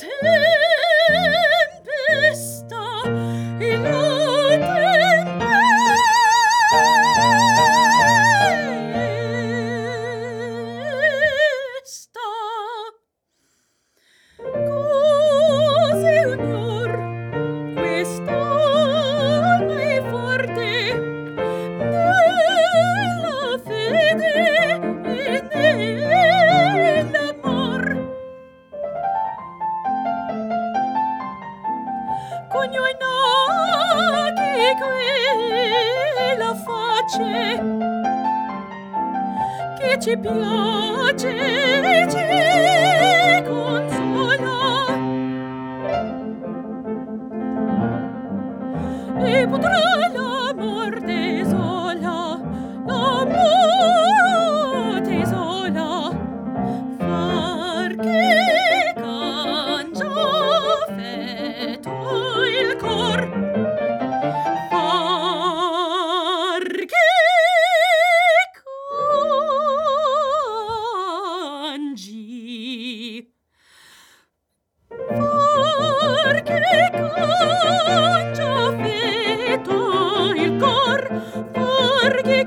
mountain. cognonati quella face che ci piace e ci consola e potrà amor, porque